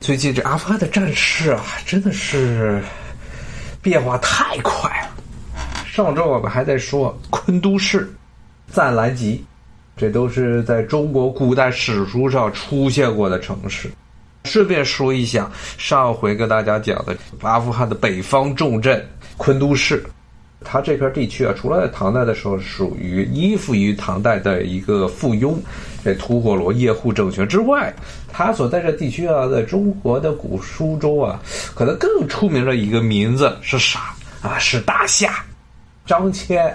最近这阿富汗的战事啊，真的是变化太快了。上周我们还在说昆都市、赞兰吉，这都是在中国古代史书上出现过的城市。顺便说一下，上回跟大家讲的阿富汗的北方重镇昆都市。他这片地区啊，除了在唐代的时候属于依附于唐代的一个附庸，这吐火罗叶护政权之外，他所在这地区啊，在中国的古书中啊，可能更出名的一个名字是啥啊？是大夏。张骞，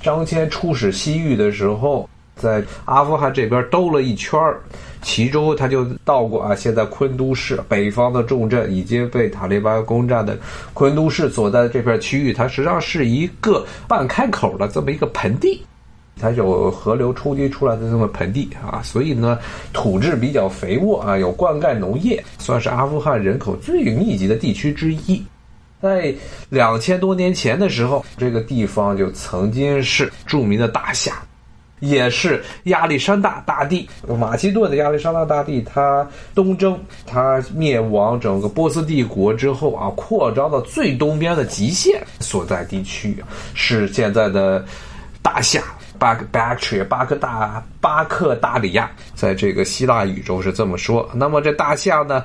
张骞出使西域的时候，在阿富汗这边兜了一圈儿。其中，他就到过啊，现在昆都市北方的重镇已经被塔利班攻占的昆都市所在的这片区域，它实际上是一个半开口的这么一个盆地，它有河流冲击出来的这么盆地啊，所以呢，土质比较肥沃啊，有灌溉农业，算是阿富汗人口最密集的地区之一。在两千多年前的时候，这个地方就曾经是著名的大夏。也是亚历山大大帝，马其顿的亚历山大大帝，他东征，他灭亡整个波斯帝国之后啊，扩张到最东边的极限所在地区，是现在的大夏巴克巴克大巴克大里亚，在这个希腊语中是这么说。那么这大夏呢？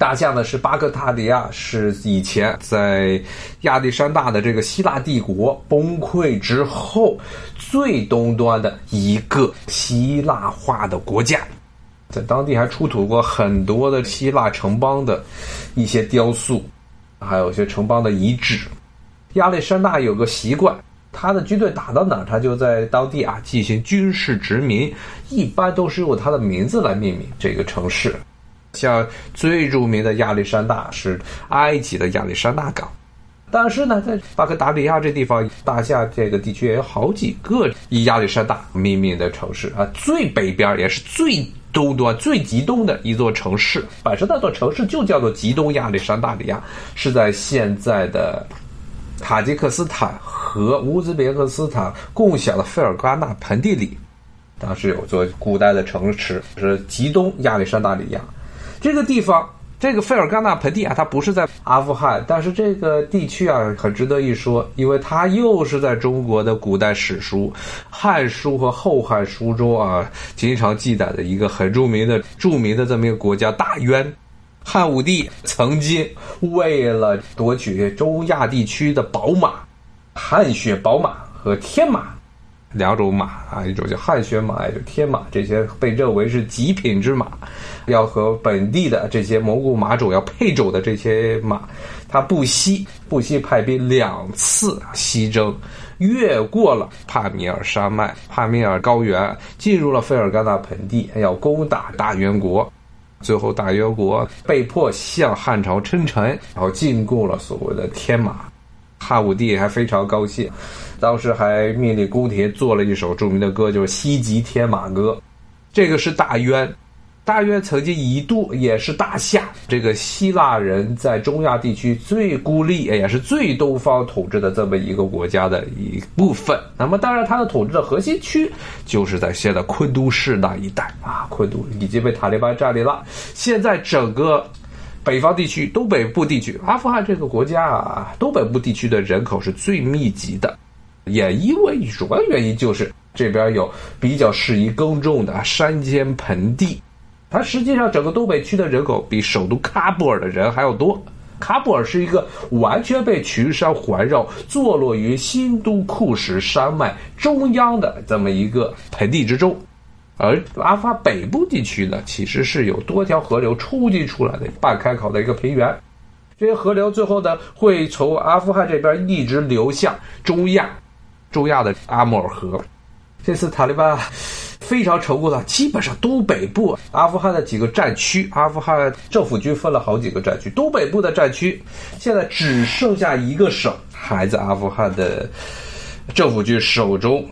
大夏呢是巴克塔利亚，是以前在亚历山大的这个希腊帝国崩溃之后最东端的一个希腊化的国家，在当地还出土过很多的希腊城邦的一些雕塑，还有一些城邦的遗址。亚历山大有个习惯，他的军队打到哪，他就在当地啊进行军事殖民，一般都是用他的名字来命名这个城市。像最著名的亚历山大是埃及的亚历山大港，但是呢，在巴格达里亚这地方，大夏这个地区也有好几个以亚历山大命名的城市啊。最北边也是最东端、最极东的一座城市，本身那座城市就叫做极东亚历山大里亚，是在现在的塔吉克斯坦和乌兹别克斯坦共享的费尔干纳盆地里，当时有座古代的城市是极东亚历山大里亚。这个地方，这个费尔干纳盆地啊，它不是在阿富汗，但是这个地区啊很值得一说，因为它又是在中国的古代史书《汉书》和《后汉书》中啊经常记载的一个很著名的、著名的这么一个国家——大渊。汉武帝曾经为了夺取中亚地区的宝马、汗血宝马和天马。两种马啊，一种叫汗血马，一种天马，这些被认为是极品之马，要和本地的这些蒙古马种要配种的这些马，他不惜不惜派兵两次西征，越过了帕米尔山脉、帕米尔高原，进入了费尔干纳盆地，要攻打大渊国，最后大渊国被迫向汉朝称臣，然后进贡了所谓的天马。汉武帝还非常高兴，当时还命令宫廷做了一首著名的歌，就是《西极天马歌》。这个是大渊，大渊曾经一度也是大夏这个希腊人在中亚地区最孤立也是最东方统治的这么一个国家的一部分。那么，当然它的统治的核心区就是在现在昆都市那一带啊，昆都已经被塔利班占领了。现在整个。北方地区、东北部地区，阿富汗这个国家啊，东北部地区的人口是最密集的，也因为主要原因就是这边有比较适宜耕种的山间盆地。它实际上整个东北区的人口比首都喀布尔的人还要多。喀布尔是一个完全被群山环绕、坐落于新都库什山脉中央的这么一个盆地之中。而阿富汗北部地区呢，其实是有多条河流冲击出来的半开口的一个平原，这些河流最后呢，会从阿富汗这边一直流向中亚，中亚的阿穆尔河。这次塔利班非常成功的，基本上东北部阿富汗的几个战区，阿富汗政府军分了好几个战区，东北部的战区现在只剩下一个省还在阿富汗的政府军手中。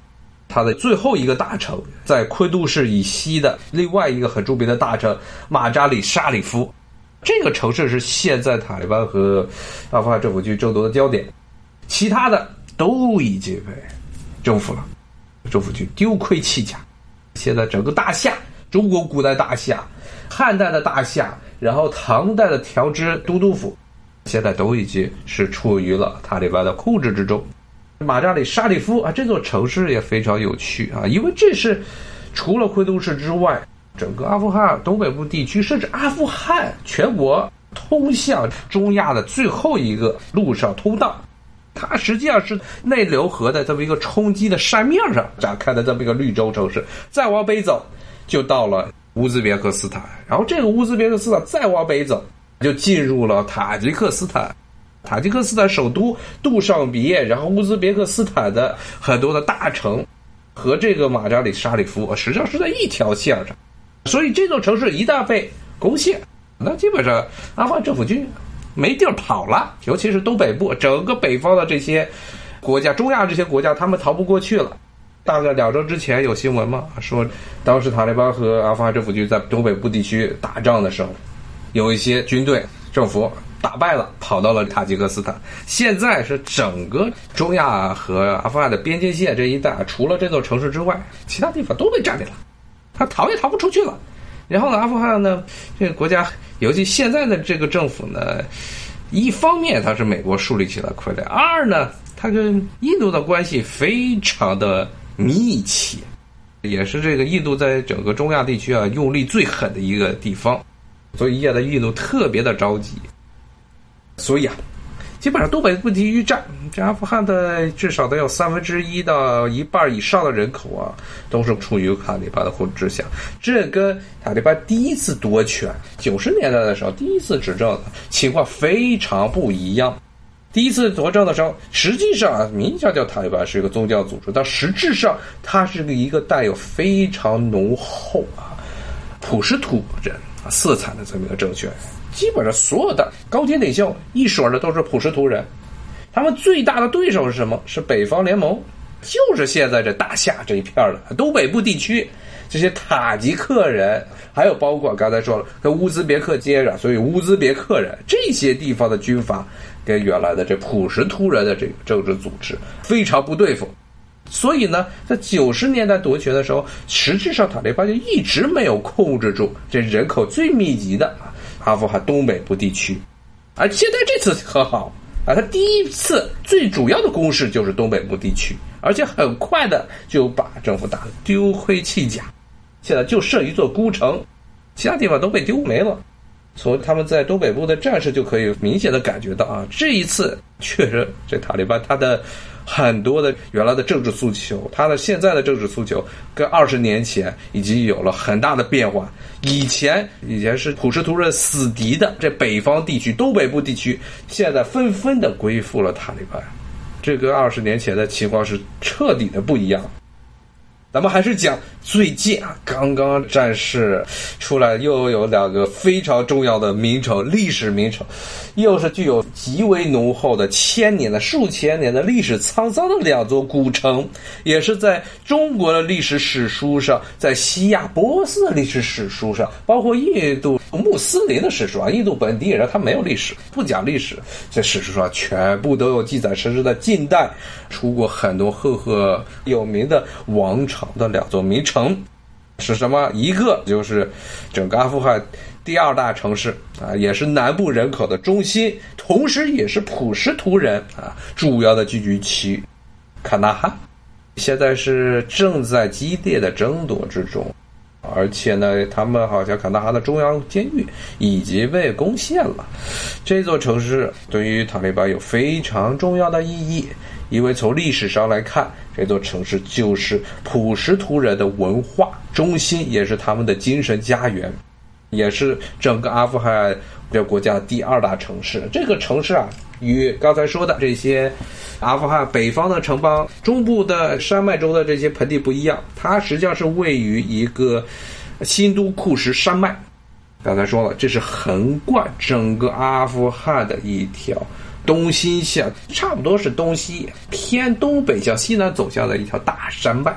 它的最后一个大城在昆都市以西的另外一个很著名的大城马扎里沙里夫，这个城市是现在塔利班和阿富汗政府军争夺的焦点，其他的都已经被征服了，政府军丢盔弃甲。现在整个大夏，中国古代大夏，汉代的大夏，然后唐代的条支都督府，现在都已经是处于了塔利班的控制之中。马扎里沙里夫啊，这座城市也非常有趣啊，因为这是除了昆都市之外，整个阿富汗东北部地区，甚至阿富汗全国通向中亚的最后一个陆上通道。它实际上是内流河的这么一个冲击的山面上展开的这么一个绿洲城市。再往北走，就到了乌兹别克斯坦，然后这个乌兹别克斯坦再往北走，就进入了塔吉克斯坦。塔吉克斯坦首都杜尚别，然后乌兹别克斯坦的很多的大城和这个马扎里沙里夫实际上是在一条线上，所以这座城市一旦被攻陷，那基本上阿富汗政府军没地儿跑了，尤其是东北部整个北方的这些国家，中亚这些国家他们逃不过去了。大概两周之前有新闻嘛，说当时塔利班和阿富汗政府军在东北部地区打仗的时候，有一些军队政府。打败了，跑到了塔吉克斯坦。现在是整个中亚和阿富汗的边界线这一带，除了这座城市之外，其他地方都被占领了，他逃也逃不出去了。然后呢，阿富汗呢，这个国家，尤其现在的这个政府呢，一方面它是美国树立起来傀儡，二呢，它跟印度的关系非常的密切，也是这个印度在整个中亚地区啊用力最狠的一个地方，所以现在印度特别的着急。所以啊，基本上东北部地区战，这阿富汗的至少得有三分之一到一半以上的人口啊，都是处于塔利班的控制之下。这跟塔利班第一次夺权九十年代的时候第一次执政的情况非常不一样。第一次夺政的时候，实际上啊名义上叫塔利班是一个宗教组织，但实质上它是一个带有非常浓厚啊普什图人色彩的这么一个政权。基本上所有的高阶领袖一水的都是普什图人，他们最大的对手是什么？是北方联盟，就是现在这大夏这一片的东北部地区，这些塔吉克人，还有包括刚才说了跟乌兹别克接壤，所以乌兹别克人这些地方的军阀跟原来的这普什图人的这个政治组织非常不对付，所以呢，在九十年代夺权的时候，实质上塔利班就一直没有控制住这人口最密集的。阿富汗东北部地区，而现在这次可好啊，他第一次最主要的攻势就是东北部地区，而且很快的就把政府打得丢盔弃甲，现在就剩一座孤城，其他地方都被丢没了。从他们在东北部的战士就可以明显的感觉到啊，这一次确实这塔利班他的。很多的原来的政治诉求，他的现在的政治诉求跟二十年前已经有了很大的变化。以前以前是普什图人死敌的这北方地区、东北部地区，现在纷纷的归附了塔利班，这跟二十年前的情况是彻底的不一样。咱们还是讲最近啊，刚刚战事出来，又有两个非常重要的名城，历史名城，又是具有极为浓厚的千年的、数千年的历史沧桑的两座古城，也是在中国的历史史书上，在西亚波斯的历史史书上，包括印度穆斯林的史书啊，印度本地人他没有历史，不讲历史，在史书上全部都有记载，甚至在近代出过很多赫赫有名的王朝。的两座名城是什么？一个就是整个阿富汗第二大城市啊，也是南部人口的中心，同时也是普什图人啊主要的聚居区——卡纳哈。现在是正在激烈的争夺之中，而且呢，他们好像卡纳哈的中央监狱已经被攻陷了。这座城市对于塔利班有非常重要的意义。因为从历史上来看，这座城市就是普什图人的文化中心，也是他们的精神家园，也是整个阿富汗这国家第二大城市。这个城市啊，与刚才说的这些阿富汗北方的城邦、中部的山脉中的这些盆地不一样，它实际上是位于一个新都库什山脉。刚才说了，这是横贯整个阿富汗的一条。东西向差不多是东西偏东北向西南走向的一条大山脉。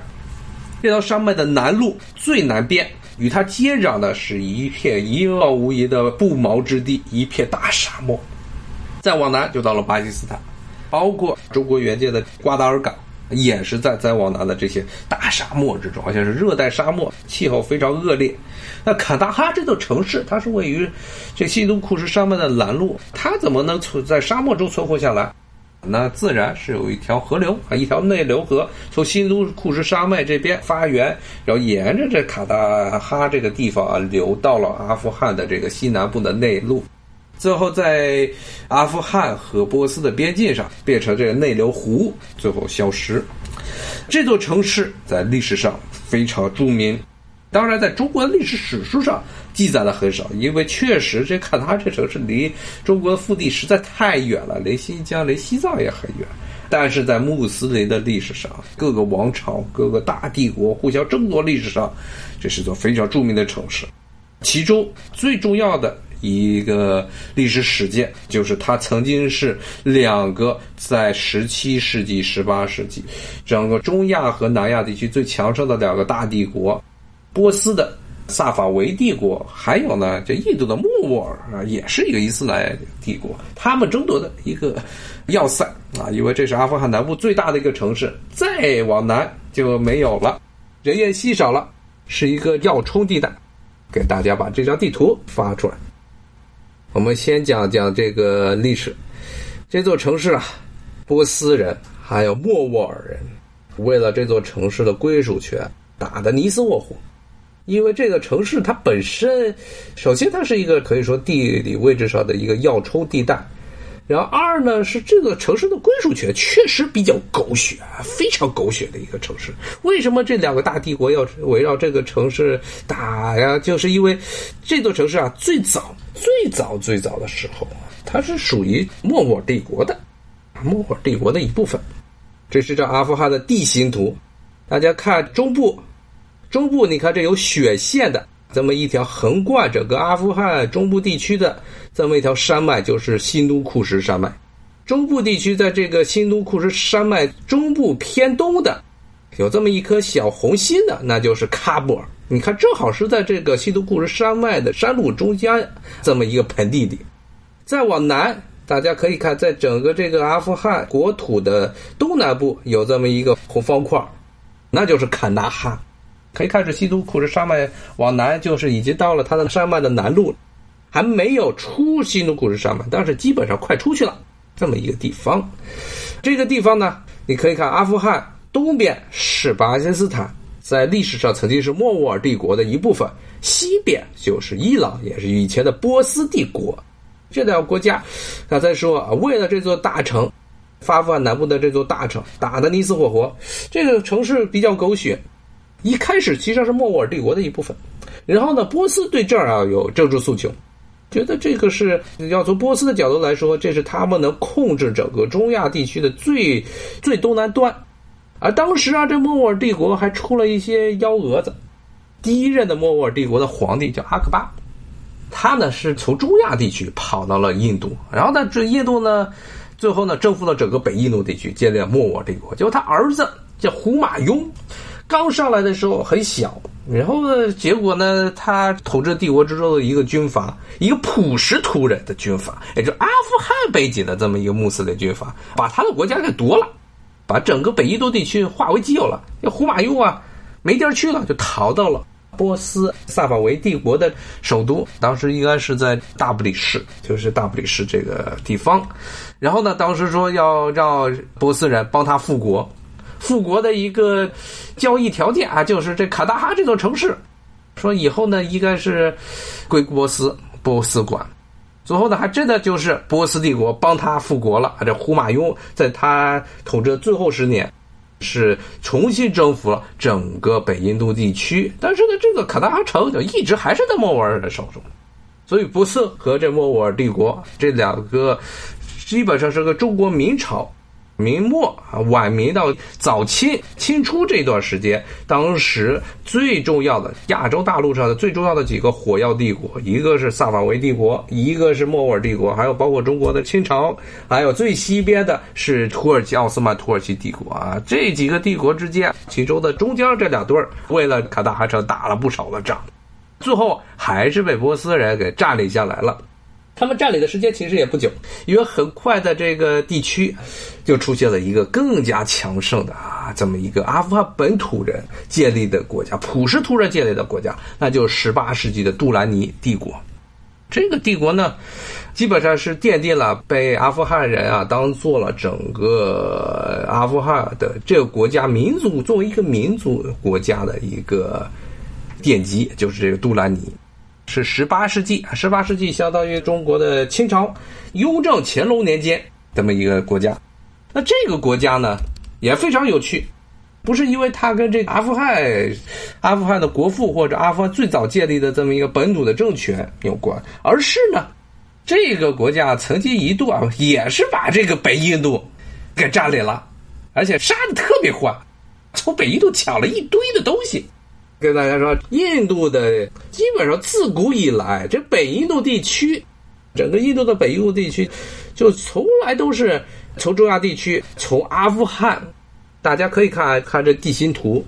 这条山脉的南路最南边，与它接壤的是一片一望无垠的不毛之地，一片大沙漠。再往南就到了巴基斯坦，包括中国援建的瓜达尔港，也是在再往南的这些大沙漠之中，好像是热带沙漠，气候非常恶劣。那坎大哈这座城市，它是位于这西都库什山脉的南麓，它怎么能存在沙漠中存活下来？那自然是有一条河流啊，一条内流河从新都库什山脉这边发源，然后沿着这卡达哈这个地方啊，流到了阿富汗的这个西南部的内陆，最后在阿富汗和波斯的边境上变成这个内流湖，最后消失。这座城市在历史上非常著名。当然，在中国的历史史书上记载的很少，因为确实这看它这城市离中国的腹地实在太远了，离新疆、离西藏也很远。但是在穆斯林的历史上，各个王朝、各个大帝国互相争夺历史上，这是座非常著名的城市。其中最重要的一个历史事件，就是它曾经是两个在十七世纪、十八世纪整个中亚和南亚地区最强盛的两个大帝国。波斯的萨法维帝国，还有呢，这印度的莫卧儿啊，也是一个伊斯兰帝国，他们争夺的一个要塞啊，因为这是阿富汗南部最大的一个城市，再往南就没有了，人烟稀少了，是一个要冲地带。给大家把这张地图发出来。我们先讲讲这个历史，这座城市啊，波斯人还有莫卧儿人，为了这座城市的归属权，打得你死我活。因为这个城市它本身，首先它是一个可以说地理位置上的一个要冲地带，然后二呢是这个城市的归属权确实比较狗血，非常狗血的一个城市。为什么这两个大帝国要围绕这个城市打呀？就是因为这座城市啊，最早最早最早的时候，它是属于莫卧帝国的，莫卧帝国的一部分。这是张阿富汗的地形图，大家看中部。中部，你看这有血线的这么一条横贯整个阿富汗中部地区的这么一条山脉，就是新都库什山脉。中部地区在这个新都库什山脉中部偏东的，有这么一颗小红心的，那就是喀布尔。你看，正好是在这个新都库什山脉的山路中间这么一个盆地里。再往南，大家可以看，在整个这个阿富汗国土的东南部有这么一个红方块，那就是坎大哈。可以看是西都库什山脉往南，就是已经到了它的山脉的南路，还没有出西都库什山脉，但是基本上快出去了。这么一个地方，这个地方呢，你可以看阿富汗东边是巴基斯坦，在历史上曾经是莫卧儿帝国的一部分，西边就是伊朗，也是以前的波斯帝国。这两个国家，刚才说啊为了这座大城，阿富汗南部的这座大城打得你死我活，这个城市比较狗血。一开始其实是莫卧儿帝国的一部分，然后呢，波斯对这儿啊有政治诉求，觉得这个是要从波斯的角度来说，这是他们能控制整个中亚地区的最最东南端。而当时啊，这莫卧儿帝国还出了一些幺蛾子。第一任的莫卧儿帝国的皇帝叫阿克巴，他呢是从中亚地区跑到了印度，然后呢，这印度呢，最后呢征服了整个北印度地区，建立了莫卧儿帝国。结果他儿子叫胡马雍。刚上来的时候很小，然后呢，结果呢，他统治帝国之中的一个军阀，一个普什图人的军阀，也就阿富汗背景的这么一个穆斯林军阀，把他的国家给夺了，把整个北印度地区化为己有了。那胡马雍啊，没地儿去了，就逃到了波斯萨法维帝国的首都，当时应该是在大不里士，就是大不里士这个地方。然后呢，当时说要让波斯人帮他复国。复国的一个交易条件啊，就是这卡达哈这座城市，说以后呢应该是归波斯，波斯管。最后呢，还真的就是波斯帝国帮他复国了。这胡马雍在他统治最后十年，是重新征服了整个北印度地区。但是呢，这个卡达哈城就一直还是在莫卧儿的手中。所以波斯和这莫卧儿帝国这两个，基本上是个中国明朝。明末啊，晚明到早清清初这段时间，当时最重要的亚洲大陆上的最重要的几个火药帝国，一个是萨法维帝国，一个是莫卧儿帝国，还有包括中国的清朝，还有最西边的是土耳其奥斯曼土耳其帝国啊。这几个帝国之间，其中的中间这两对儿，为了卡达哈城打了不少的仗，最后还是被波斯人给占领下来了。他们占领的时间其实也不久，因为很快在这个地区就出现了一个更加强盛的啊，这么一个阿富汗本土人建立的国家，普什图人建立的国家，那就是十八世纪的杜兰尼帝国。这个帝国呢，基本上是奠定了被阿富汗人啊当做了整个阿富汗的这个国家民族作为一个民族国家的一个奠基，就是这个杜兰尼。是十八世纪，十八世纪相当于中国的清朝雍正乾隆年间这么一个国家。那这个国家呢也非常有趣，不是因为它跟这个阿富汗、阿富汗的国父或者阿富汗最早建立的这么一个本土的政权有关，而是呢这个国家曾经一度啊也是把这个北印度给占领了，而且杀的特别欢，从北印度抢了一堆的东西。跟大家说，印度的基本上自古以来，这北印度地区，整个印度的北印度地区，就从来都是从中亚地区，从阿富汗，大家可以看看这地形图，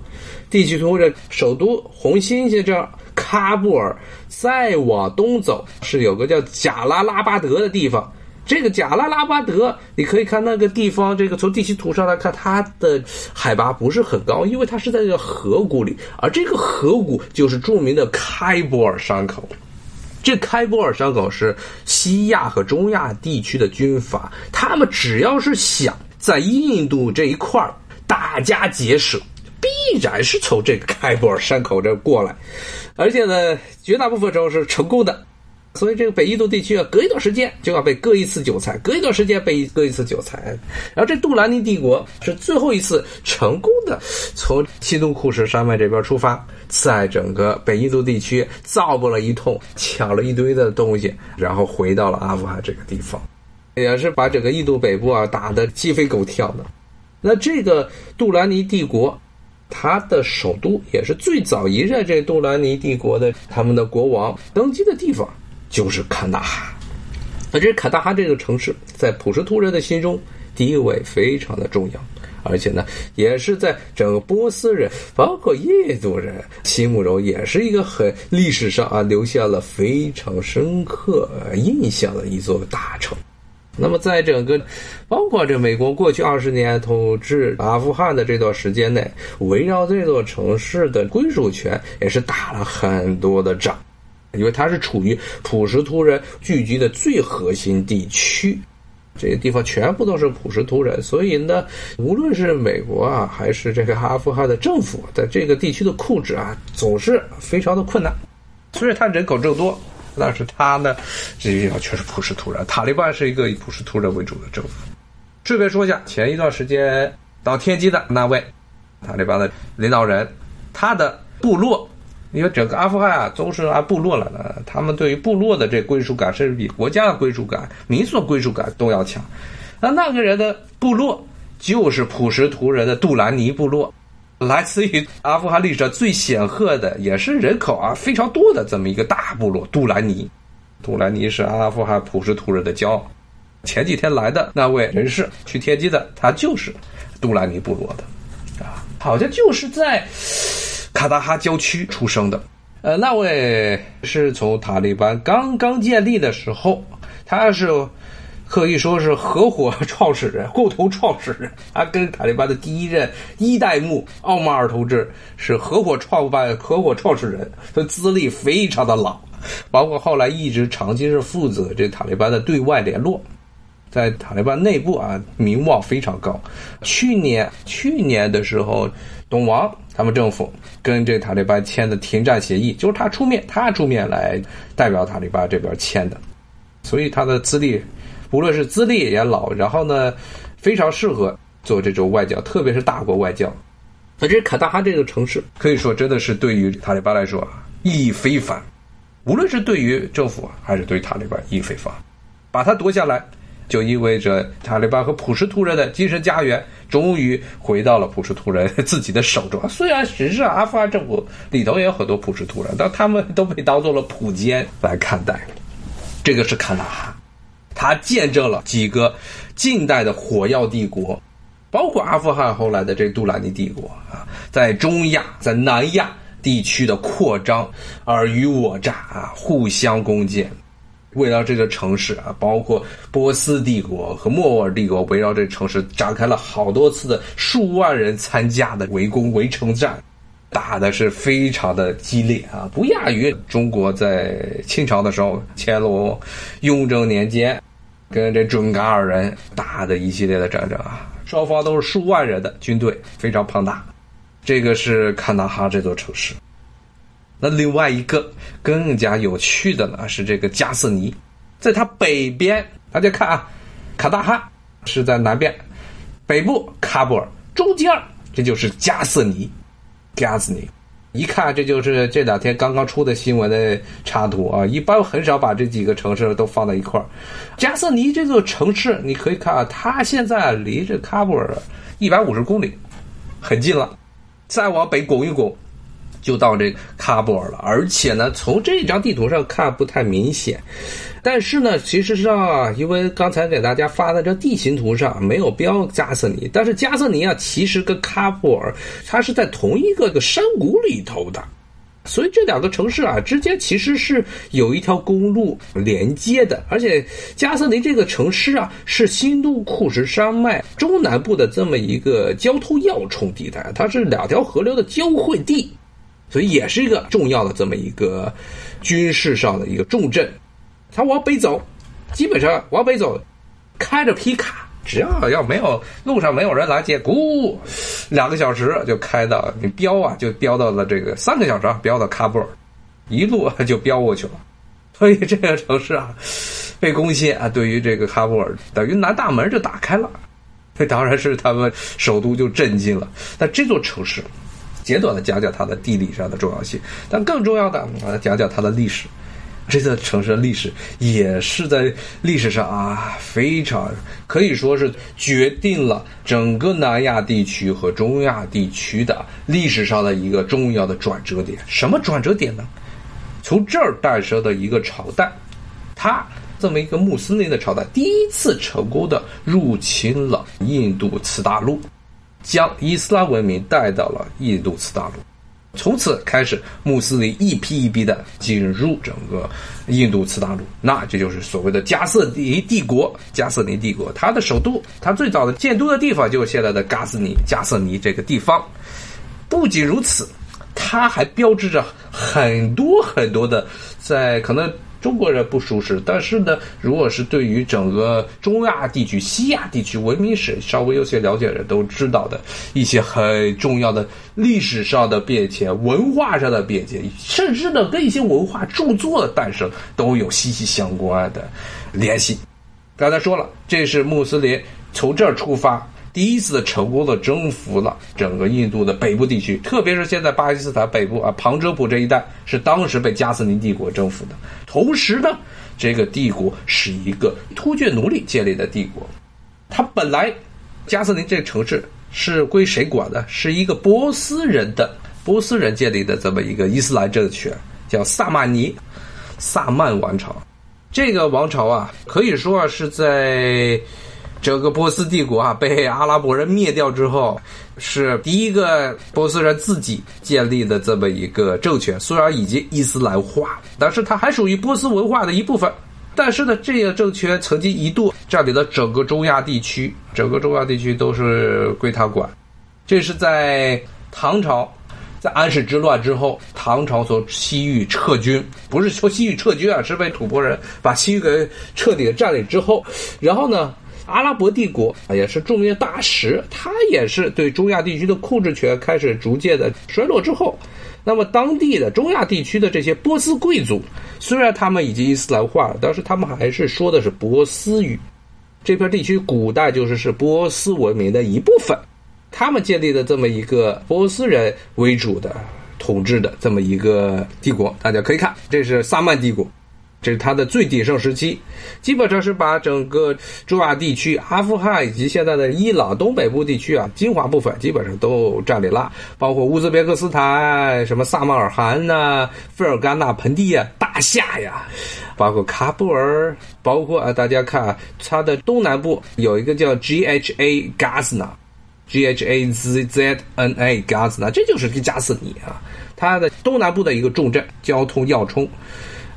地区图这首都红星星这喀布尔，再往东走是有个叫贾拉拉巴德的地方。这个贾拉拉巴德，你可以看那个地方，这个从地形图上来看，它的海拔不是很高，因为它是在这个河谷里，而这个河谷就是著名的开伯尔山口。这开伯尔山口是西亚和中亚地区的军阀，他们只要是想在印度这一块儿打家劫舍，必然是从这个开伯尔山口这过来，而且呢，绝大部分时候是成功的。所以这个北印度地区啊，隔一段时间就要被割一次韭菜，隔一段时间被割一次韭菜。然后这杜兰尼帝国是最后一次成功的从西东库什山脉这边出发，在整个北印度地区造不了一通，抢了一堆的东西，然后回到了阿富汗这个地方，也是把整个印度北部啊打得鸡飞狗跳的。那这个杜兰尼帝国，它的首都也是最早一任这杜兰尼帝国的他们的国王登基的地方。就是坎大哈，那这坎大哈这个城市，在普什图人的心中地位非常的重要，而且呢，也是在整个波斯人，包括印度人心目中，也是一个很历史上啊留下了非常深刻印象的一座大城。那么，在整个包括这美国过去二十年统治阿富汗的这段时间内，围绕这座城市的归属权也是打了很多的仗。因为它是处于普什图人聚集的最核心地区，这个地方全部都是普什图人，所以呢，无论是美国啊，还是这个阿富汗的政府，在这个地区的控制啊，总是非常的困难。虽然它人口众多，但是它呢，这些地方全是普什图人。塔利班是一个以普什图人为主的政府。顺便说一下，前一段时间到天津的那位塔利班的领导人，他的部落。因为整个阿富汗啊都是按部落来的，他们对于部落的这归属感，甚至比国家的归属感、民族归属感都要强。那那个人的部落就是普什图人的杜兰尼部落，来自于阿富汗历史上最显赫的，也是人口啊非常多的这么一个大部落——杜兰尼。杜兰尼是阿富汗普什图人的骄傲。前几天来的那位人士去天津的，他就是杜兰尼部落的，啊，好像就是在。卡达哈郊区出生的，呃，那位是从塔利班刚刚建立的时候，他是可以说是合伙创始人、共同创始人。他跟塔利班的第一任一代目奥马尔同志是合伙创办、合伙创始人，他资历非常的老，包括后来一直长期是负责这塔利班的对外联络，在塔利班内部啊名望非常高。去年去年的时候，董王。他们政府跟这塔利班签的停战协议，就是他出面，他出面来代表塔利班这边签的，所以他的资历，无论是资历也老，然后呢，非常适合做这种外交，特别是大国外交。那这卡大哈这个城市，可以说真的是对于塔利班来说意义非凡，无论是对于政府还是对塔利班意义非凡，把它夺下来。就意味着塔利班和普什图人的精神家园终于回到了普什图人自己的手中。虽然实际上阿富汗政府里头也有很多普什图人，但他们都被当做了普奸来看待。这个是坎大哈，他见证了几个近代的火药帝国，包括阿富汗后来的这杜兰尼帝国啊，在中亚、在南亚地区的扩张，尔虞我诈啊，互相攻坚。围绕这个城市啊，包括波斯帝国和莫卧儿帝国，围绕这个城市展开了好多次的数万人参加的围攻围城战，打的是非常的激烈啊，不亚于中国在清朝的时候乾隆、雍正年间跟这准噶尔人打的一系列的战争啊，双方都是数万人的军队，非常庞大。这个是坎大哈这座城市。那另外一个更加有趣的呢，是这个加斯尼，在它北边，大家看啊，卡大哈是在南边，北部喀布尔中间这就是加斯尼，加斯尼，一看这就是这两天刚刚出的新闻的插图啊，一般很少把这几个城市都放在一块儿。加瑟尼这座城市，你可以看啊，它现在离这喀布尔一百五十公里，很近了，再往北拱一拱。就到这喀布尔了，而且呢，从这张地图上看不太明显，但是呢，其实上啊，因为刚才给大家发的这地形图上没有标加瑟尼，但是加瑟尼啊，其实跟喀布尔它是在同一个个山谷里头的，所以这两个城市啊之间其实是有一条公路连接的，而且加瑟尼这个城市啊是新都库什山脉中南部的这么一个交通要冲地带，它是两条河流的交汇地。所以也是一个重要的这么一个军事上的一个重镇。他往北走，基本上往北走，开着皮卡，只要要没有路上没有人拦截，咕，两个小时就开到你飙啊，就飙到了这个三个小时啊，飙到喀布尔，一路就飙过去了。所以这个城市啊，被攻陷啊，对于这个喀布尔等于南大门就打开了，这当然是他们首都就震惊了。但这座城市。简短的讲讲它的地理上的重要性，但更重要的我来，讲讲它的历史。这座城市的历史也是在历史上啊，非常可以说是决定了整个南亚地区和中亚地区的历史上的一个重要的转折点。什么转折点呢？从这儿诞生的一个朝代，它这么一个穆斯林的朝代，第一次成功的入侵了印度次大陆。将伊斯兰文明带到了印度次大陆，从此开始，穆斯林一批一批的进入整个印度次大陆。那这就是所谓的加瑟尼帝国。加瑟尼帝国，它的首都，它最早的建都的地方就是现在的加斯尼加瑟尼这个地方。不仅如此，它还标志着很多很多的，在可能。中国人不舒适，但是呢，如果是对于整个中亚地区、西亚地区文明史稍微有些了解的人都知道的一些很重要的历史上的变迁、文化上的变迁，甚至呢跟一些文化著作的诞生都有息息相关的联系。刚才说了，这是穆斯林从这儿出发。第一次成功的征服了整个印度的北部地区，特别是现在巴基斯坦北部啊，旁遮普这一带是当时被加斯林帝国征服的。同时呢，这个帝国是一个突厥奴隶建立的帝国。它本来加斯林这个城市是归谁管的？是一个波斯人的波斯人建立的这么一个伊斯兰政权，叫萨曼尼萨曼王朝。这个王朝啊，可以说啊是在。整个波斯帝国啊，被阿拉伯人灭掉之后，是第一个波斯人自己建立的这么一个政权。虽然已经伊斯兰化，但是它还属于波斯文化的一部分。但是呢，这个政权曾经一度占领了整个中亚地区，整个中亚地区都是归他管。这是在唐朝，在安史之乱之后，唐朝从西域撤军，不是说西域撤军啊，是被吐蕃人把西域给彻底的占领之后，然后呢？阿拉伯帝国也是著名的大石，它也是对中亚地区的控制权开始逐渐的衰落之后，那么当地的中亚地区的这些波斯贵族，虽然他们已经伊斯兰化了，但是他们还是说的是波斯语。这片地区古代就是是波斯文明的一部分，他们建立的这么一个波斯人为主的统治的这么一个帝国，大家可以看，这是萨曼帝国。这是它的最鼎盛时期，基本上是把整个中亚地区、阿富汗以及现在的伊朗东北部地区啊精华部分基本上都占领了，包括乌兹别克斯坦、什么萨马尔罕呐、费尔干纳盆地啊、大夏呀，包括喀布尔，包括啊大家看啊，它的东南部有一个叫 G H A Gazna，GHA Z Z N A Gazna，这就是个加斯尼啊，它的东南部的一个重镇，交通要冲。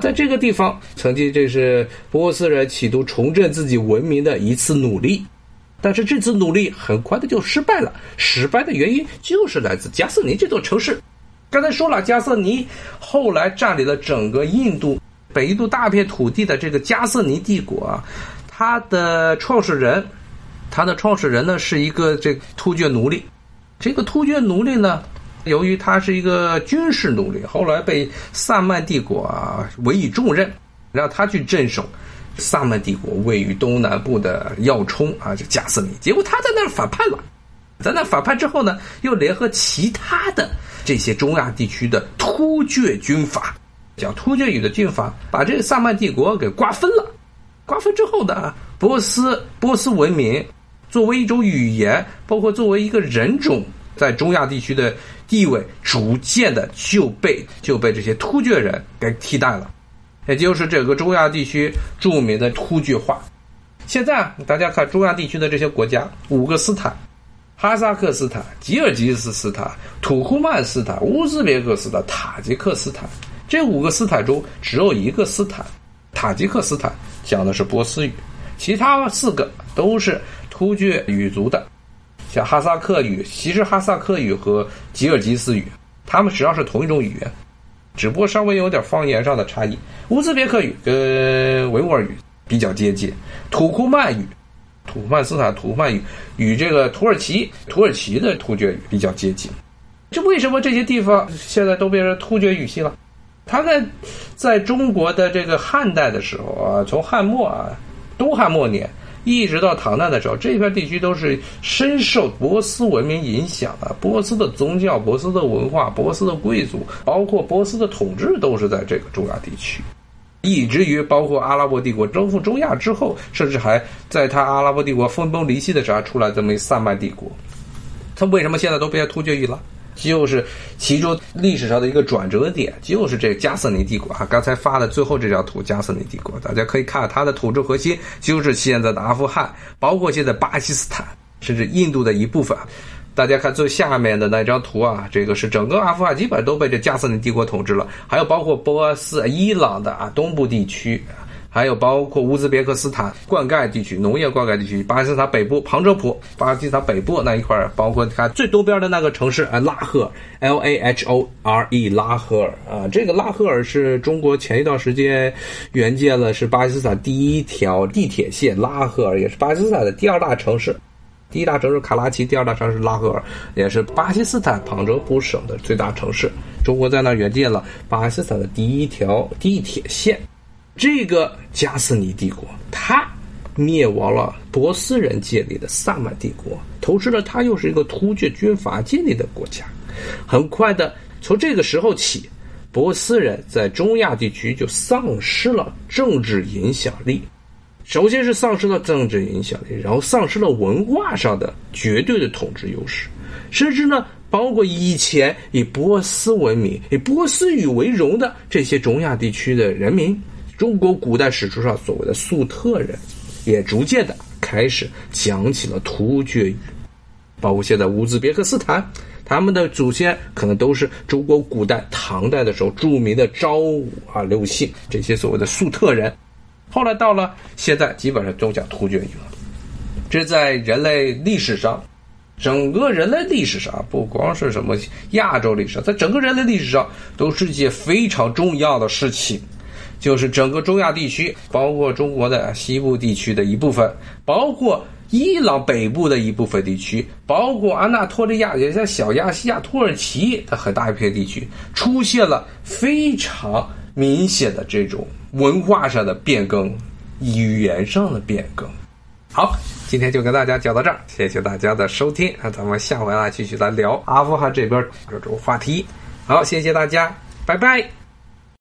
在这个地方，曾经这是波斯人企图重振自己文明的一次努力，但是这次努力很快的就失败了。失败的原因就是来自加瑟尼这座城市。刚才说了，加瑟尼后来占领了整个印度北印度大片土地的这个加瑟尼帝国啊，它的创始人，它的创始人呢是一个这突厥奴隶。这个突厥奴隶呢。由于他是一个军事奴隶，后来被萨曼帝国啊委以重任，让他去镇守萨曼帝国位于东南部的要冲啊，就加斯尼。结果他在那儿反叛了，在那反叛之后呢，又联合其他的这些中亚地区的突厥军阀，讲突厥语的军阀，把这个萨曼帝国给瓜分了。瓜分之后呢，波斯波斯文明作为一种语言，包括作为一个人种，在中亚地区的。地位逐渐的就被就被这些突厥人给替代了，也就是整个中亚地区著名的突厥化。现在大家看中亚地区的这些国家，五个斯坦：哈萨克斯坦、吉尔吉斯斯坦、土库曼斯坦、乌兹别克斯坦、塔吉克斯坦。这五个斯坦中只有一个斯坦，塔吉克斯坦讲的是波斯语，其他四个都是突厥语族的。像哈萨克语，其实哈萨克语和吉尔吉斯语，他们实际上是同一种语言，只不过稍微有点方言上的差异。乌兹别克语跟维吾尔语比较接近，土库曼语、土库曼斯坦土库曼语与这个土耳其土耳其的突厥语比较接近。这为什么这些地方现在都变成突厥语系了？它在在中国的这个汉代的时候啊，从汉末啊，东汉末年。一直到唐代的时候，这片地区都是深受波斯文明影响的。波斯的宗教、波斯的文化、波斯的贵族，包括波斯的统治，都是在这个中亚地区。以至于包括阿拉伯帝国征服中亚之后，甚至还在他阿拉伯帝国分崩离析的时候，出来这么一萨曼帝国。他为什么现在都变成突厥语了？就是其中历史上的一个转折点，就是这加瑟尼帝国啊。刚才发的最后这张图，加瑟尼帝国，大家可以看它的统治核心就是现在的阿富汗，包括现在巴基斯坦，甚至印度的一部分。大家看最下面的那张图啊，这个是整个阿富汗基本都被这加瑟尼帝国统治了，还有包括波斯、伊朗的啊东部地区。还有包括乌兹别克斯坦灌溉地区、农业灌溉地区，巴基斯坦北部旁遮普，巴基斯坦北部那一块，包括它最东边的那个城市啊，拉赫 （L A H O R E），拉赫尔啊，这个拉赫尔是中国前一段时间援建了，是巴基斯坦第一条地铁线，拉赫尔也是巴基斯坦的第二大城市，第一大城市卡拉奇，第二大城市拉赫尔，也是巴基斯坦旁遮普省的最大城市。中国在那援建了巴基斯坦的第一条地铁线。这个加斯尼帝国，它灭亡了波斯人建立的萨满帝国，同时呢，它又是一个突厥军阀建立的国家。很快的，从这个时候起，波斯人在中亚地区就丧失了政治影响力。首先是丧失了政治影响力，然后丧失了文化上的绝对的统治优势，甚至呢，包括以前以波斯文明、以波斯语为荣的这些中亚地区的人民。中国古代史书上所谓的粟特人，也逐渐的开始讲起了突厥语，包括现在乌兹别克斯坦，他们的祖先可能都是中国古代唐代的时候著名的昭武啊、刘姓这些所谓的粟特人，后来到了现在，基本上都讲突厥语了。这在人类历史上，整个人类历史上，不光是什么亚洲历史，在整个人类历史上，都是一件非常重要的事情。就是整个中亚地区，包括中国的西部地区的一部分，包括伊朗北部的一部分地区，包括安纳托利亚，也像小亚细亚、土耳其的很大一片地区，出现了非常明显的这种文化上的变更、语言上的变更。好，今天就跟大家讲到这儿，谢谢大家的收听，那咱们下回啊继续来聊阿富汗这边这种话题。好，谢谢大家，拜拜。